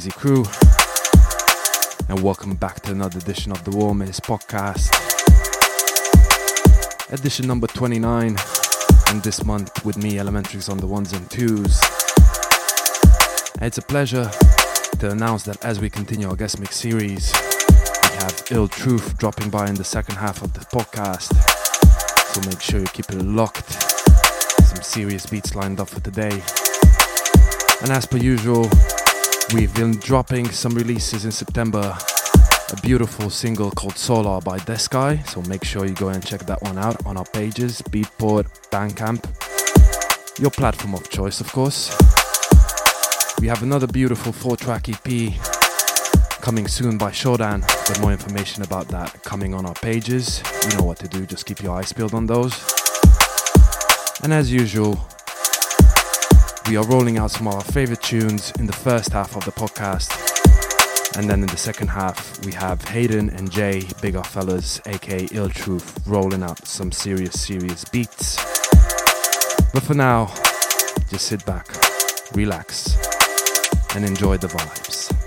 Easy Crew, and welcome back to another edition of the Warmest podcast. Edition number 29, and this month with me, Elementaries on the ones and twos. It's a pleasure to announce that as we continue our guest mix series, we have Ill Truth dropping by in the second half of the podcast. So make sure you keep it locked. Some serious beats lined up for today. And as per usual, we've been dropping some releases in September. A beautiful single called Solar by Deskai, so make sure you go and check that one out on our pages Beatport, Bandcamp, your platform of choice, of course. We have another beautiful four track EP coming soon by Shodan, but more information about that coming on our pages. You know what to do, just keep your eyes peeled on those. And as usual, we are rolling out some of our favorite tunes in the first half of the podcast. And then in the second half, we have Hayden and Jay, big up fellas, aka Ill Truth, rolling out some serious, serious beats. But for now, just sit back, relax, and enjoy the vibes.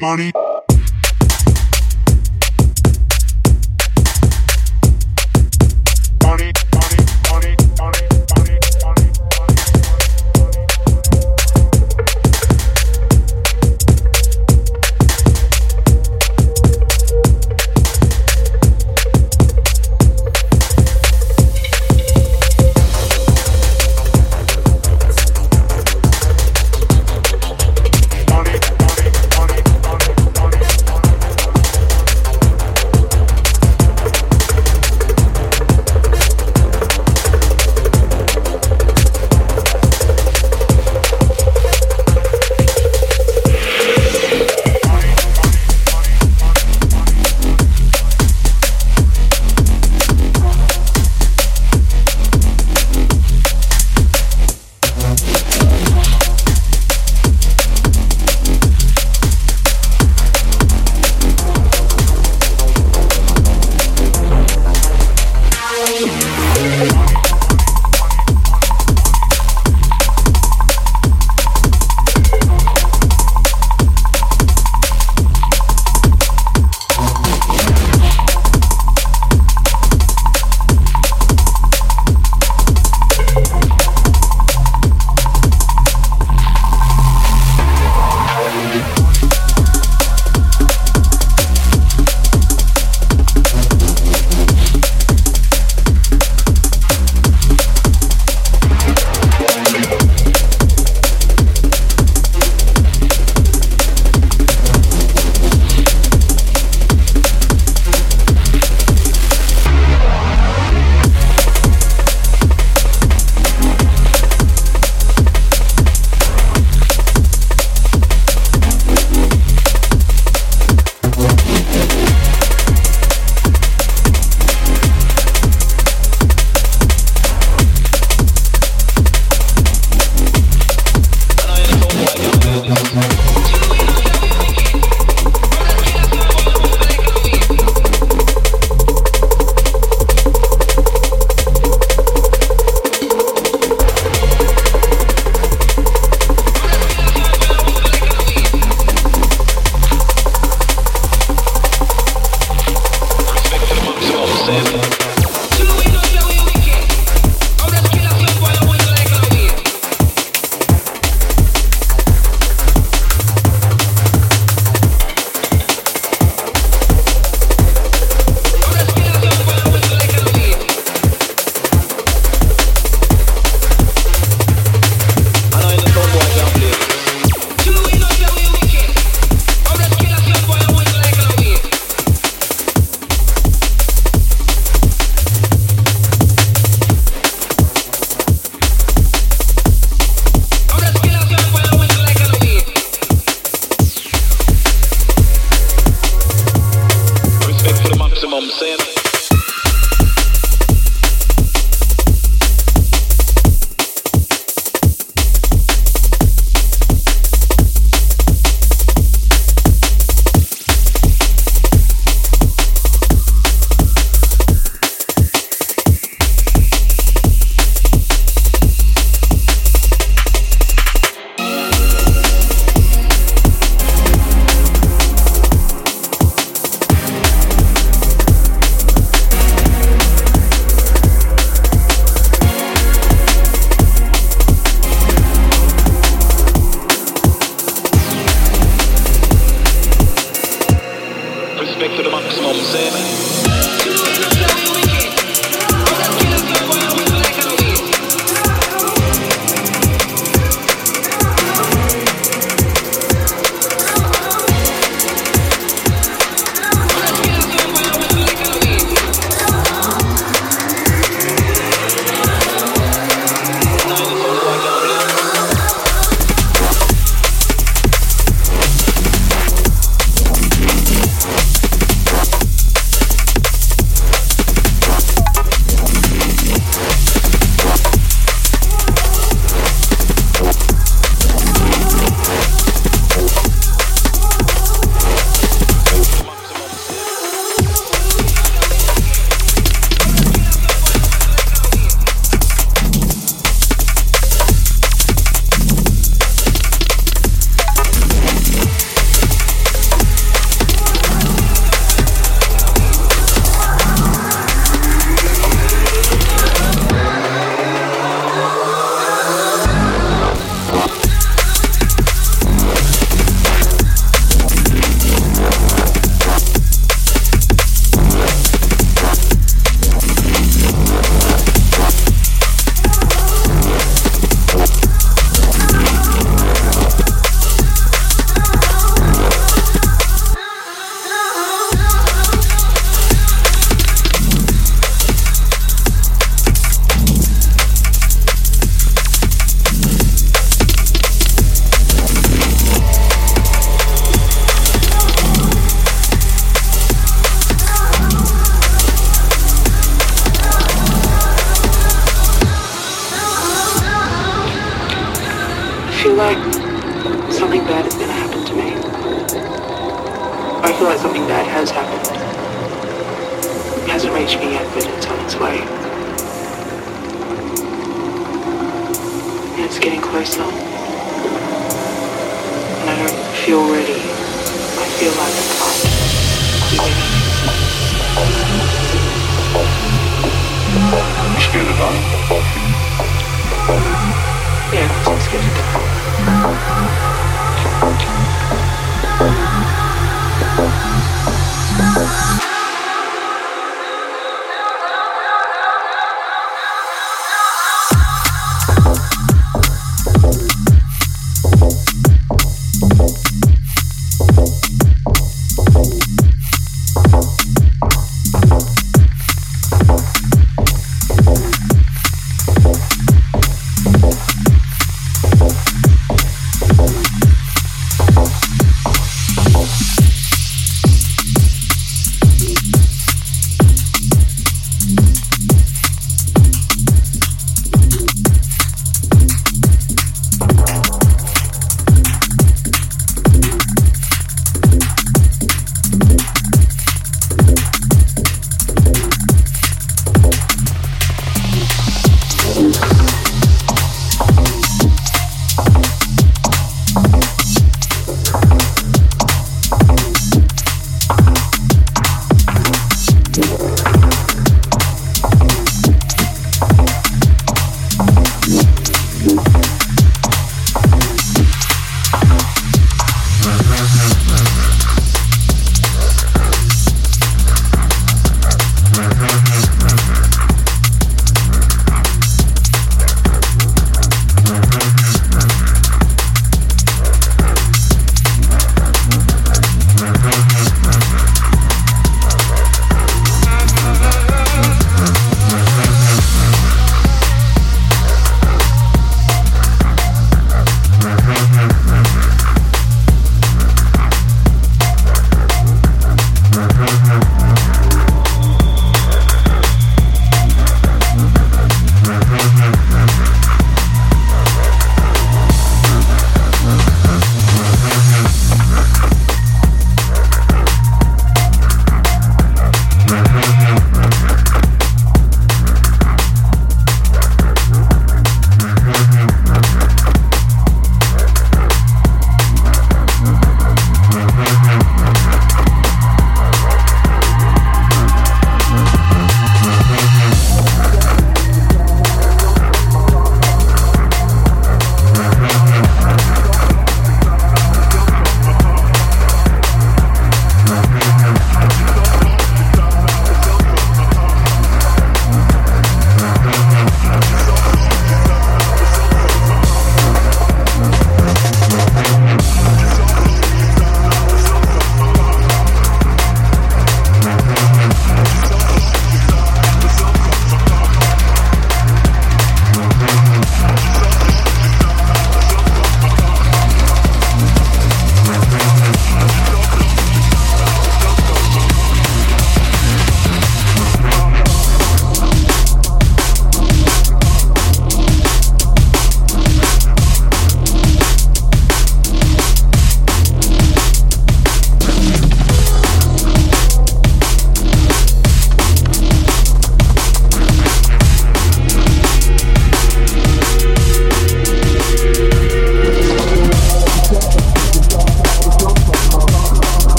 Money?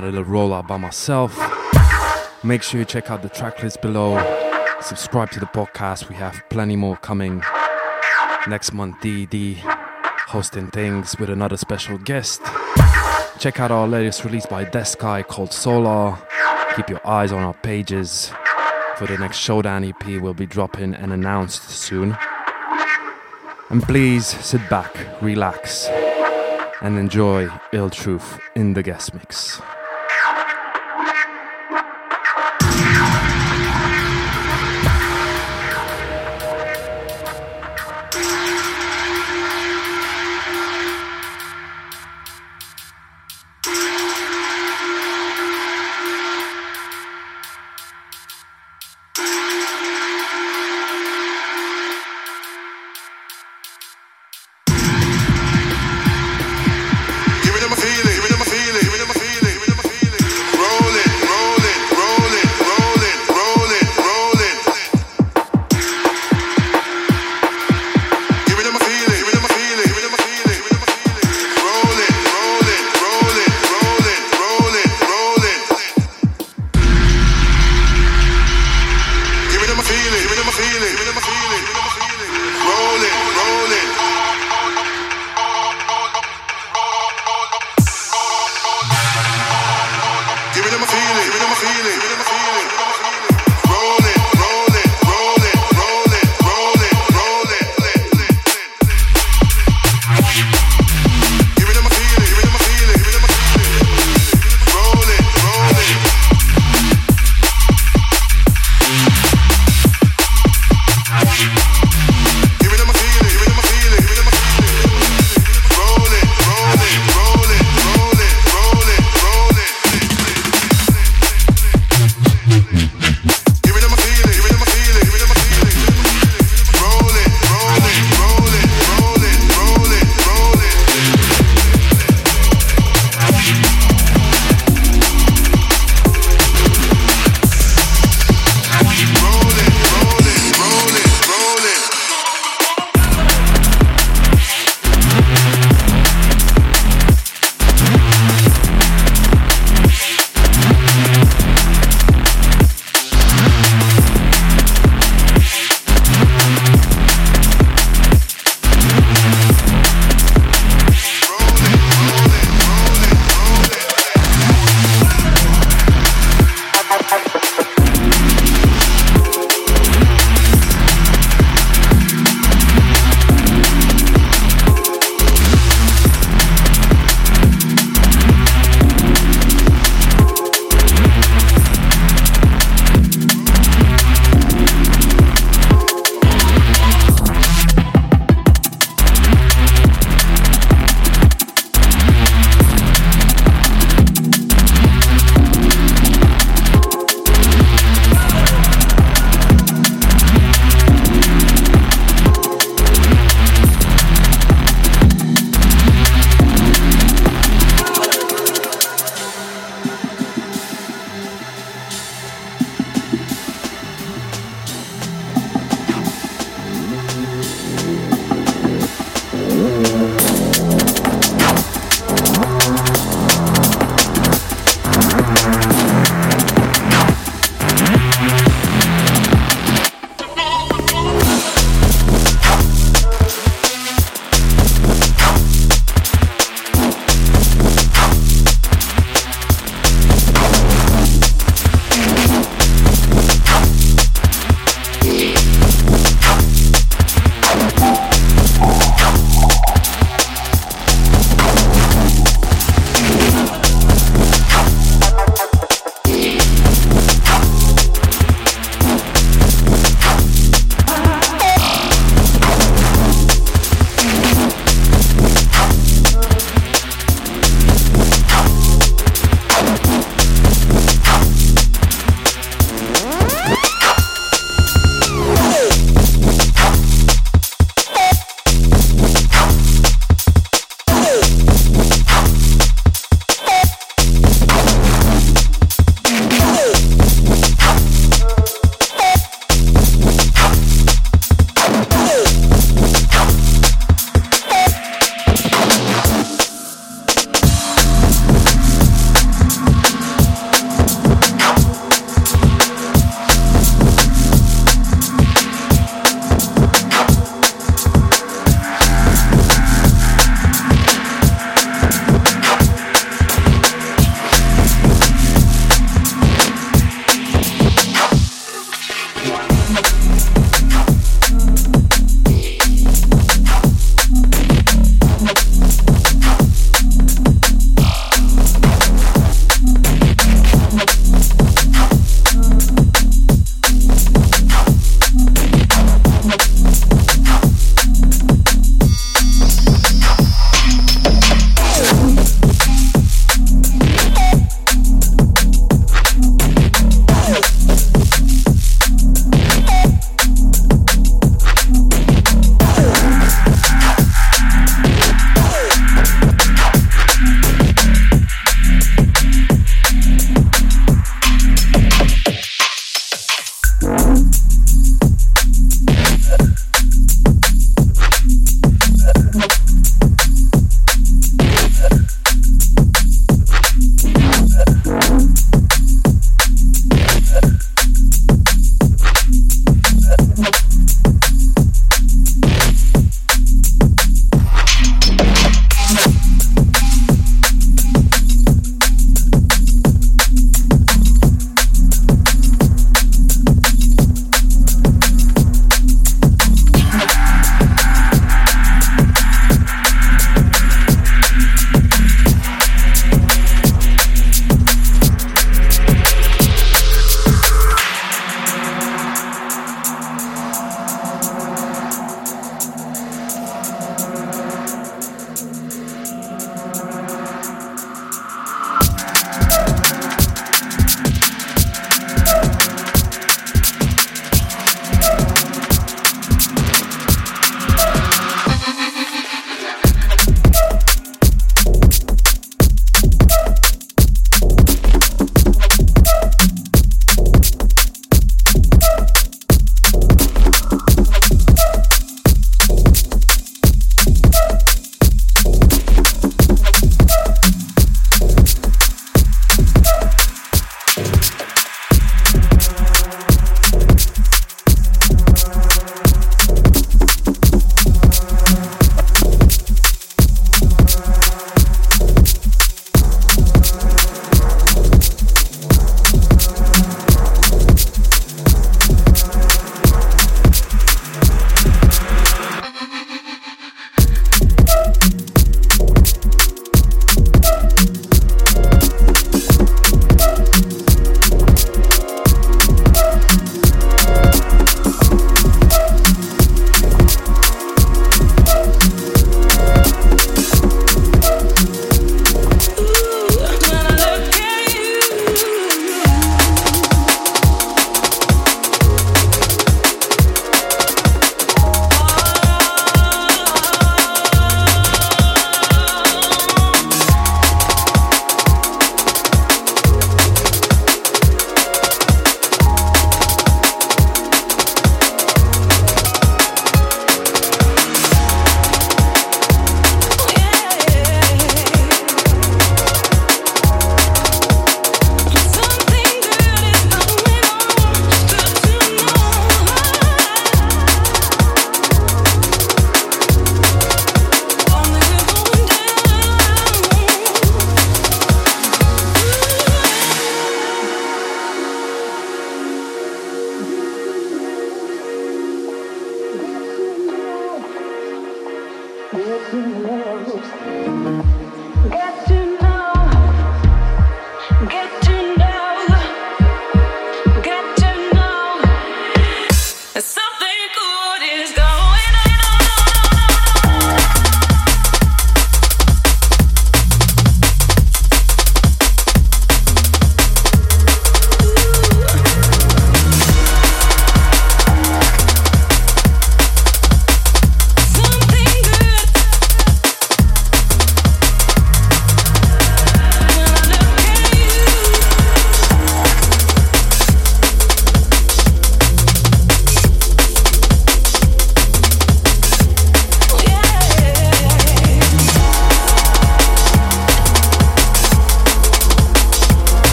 That little rollout by myself. Make sure you check out the tracklist below. Subscribe to the podcast. We have plenty more coming. Next month, DD hosting things with another special guest. Check out our latest release by Deskai called Solar. Keep your eyes on our pages for the next Showdown EP will be dropping and announced soon. And please sit back, relax, and enjoy Ill Truth in the guest mix.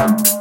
Thank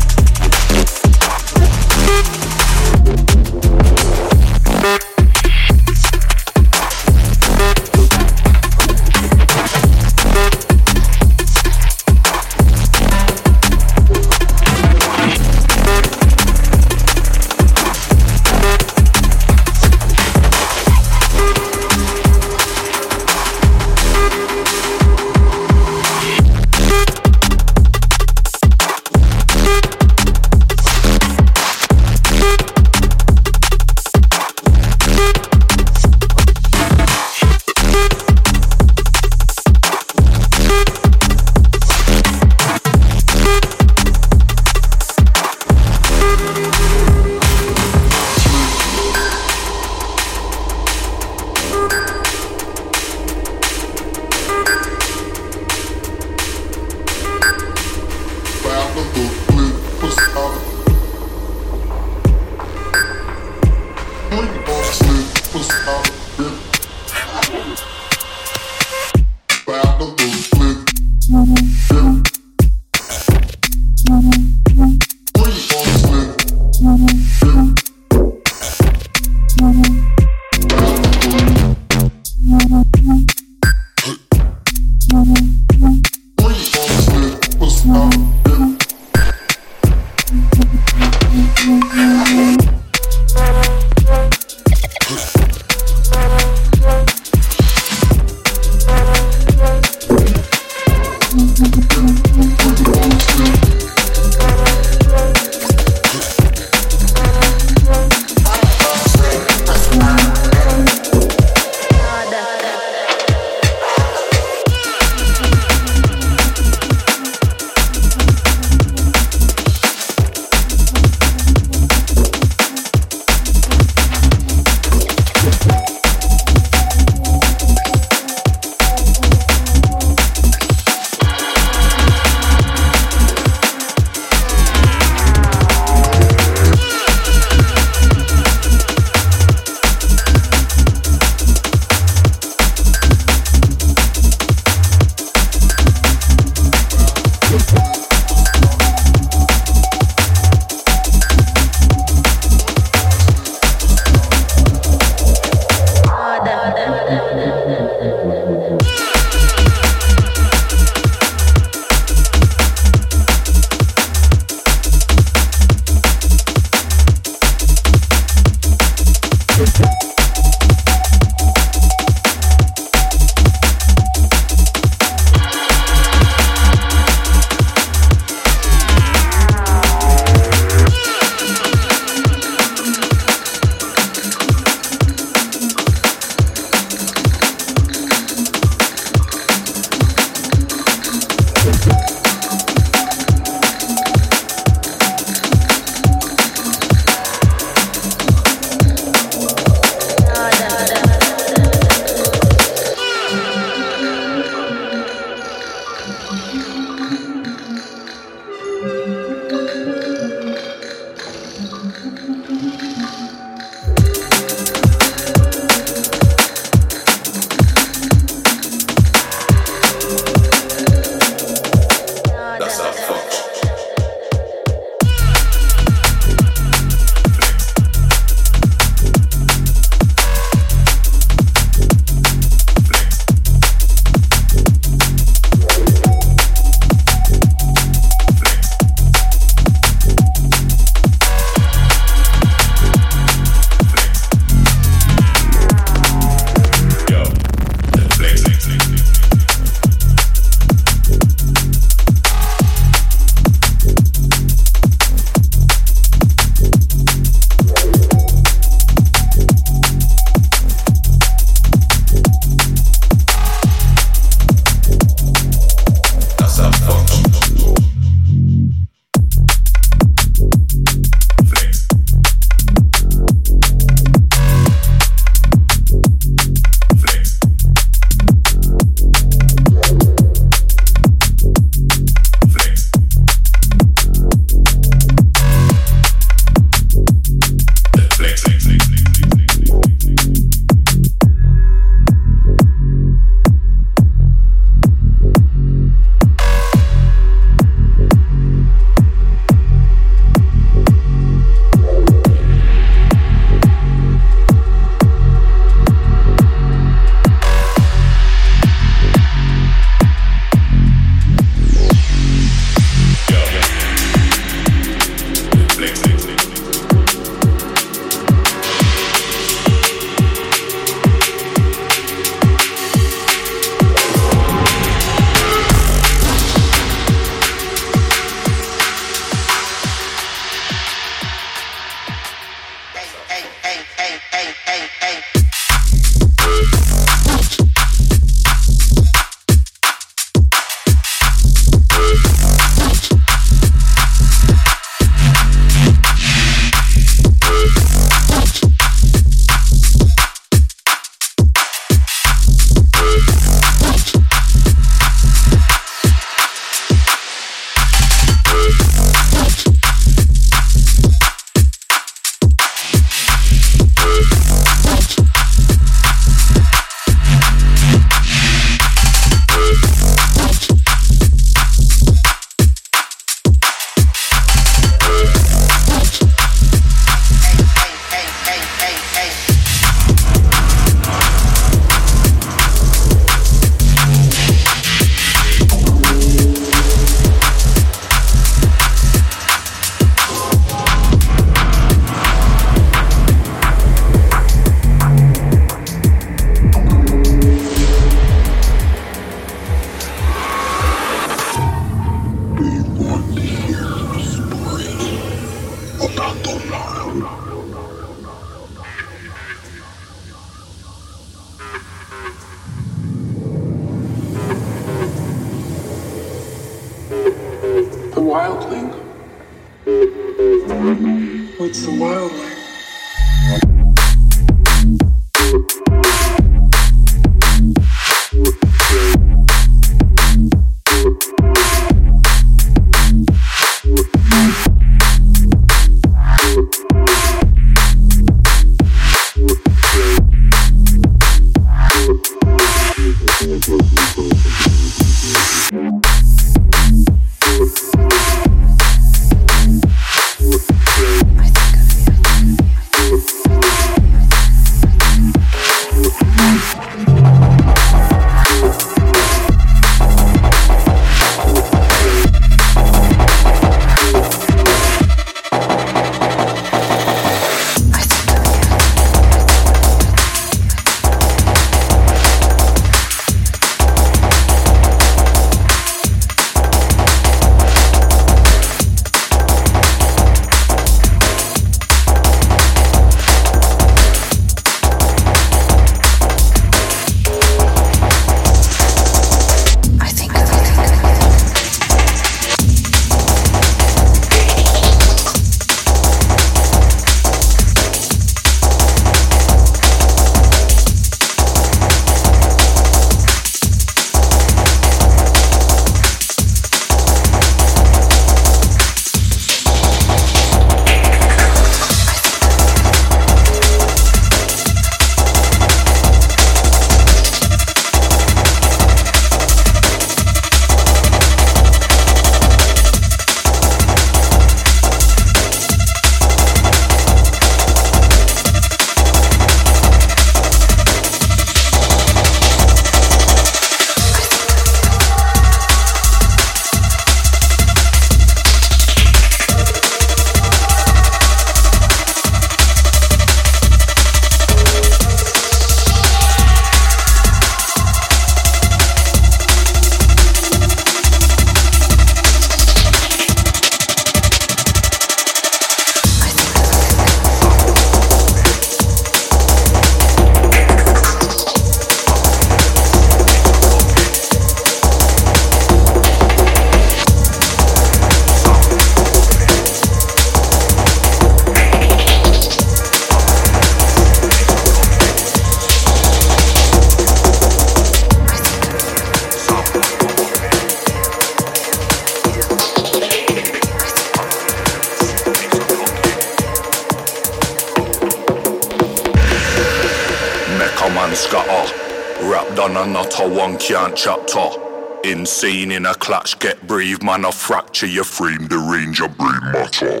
Insane in a clutch, get brave, man, I fracture your frame, the range of brain matter.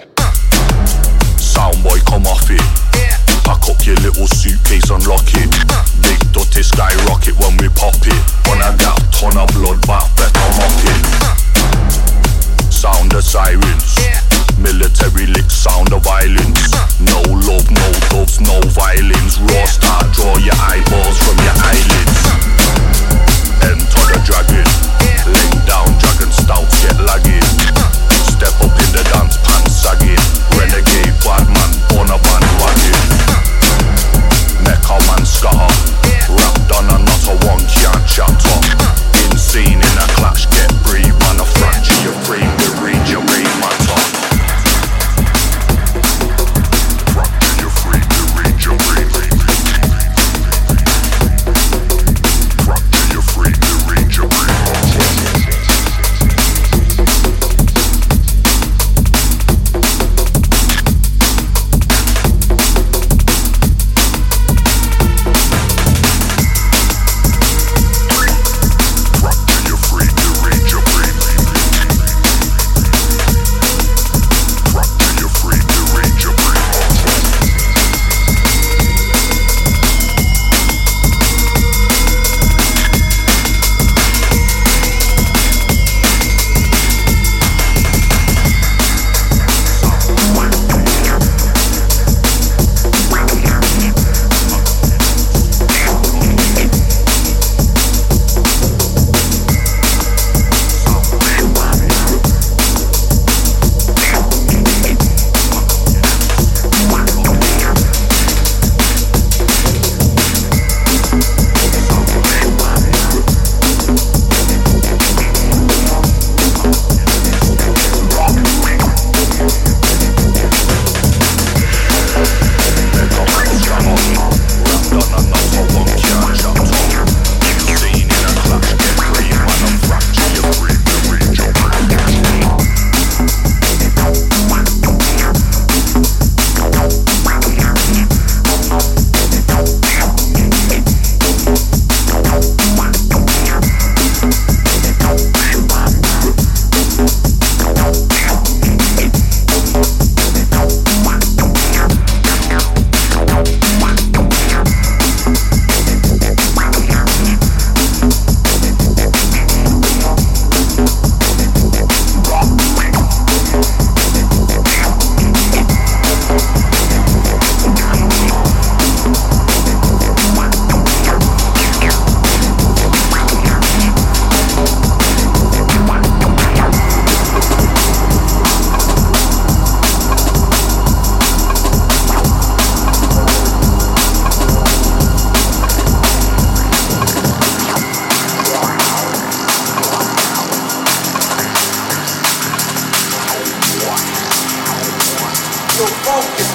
Soundboy, come off it. Pack up your little suitcase, unlock it. Big dirty skyrocket when we pop it. I got ton of blood bath, better mop it. Sound the sirens. Military lick, sound of violence. No love, no doves, no violins. Raw start, draw your eyeballs from your eyelids enter the dragon. Down dragon stouts get lagging. Step up in the dance, pants sagging. Renegade man, born a man not a one can chatter. Insane in.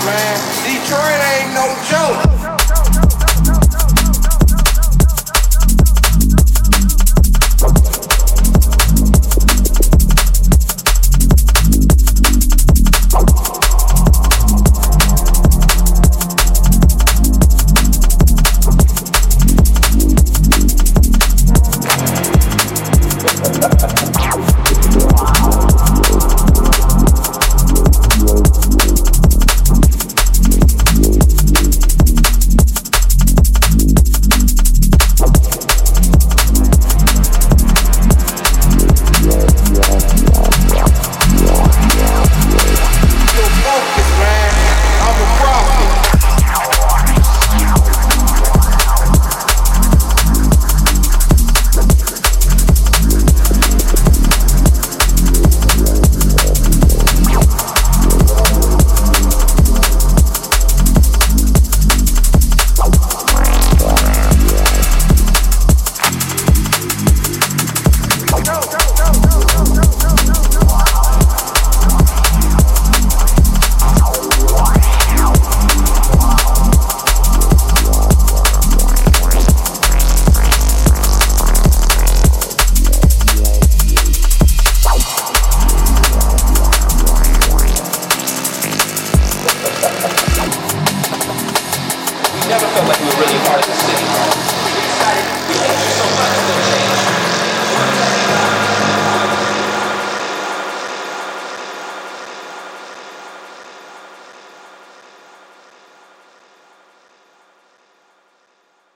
man. Detroit ain't no joke.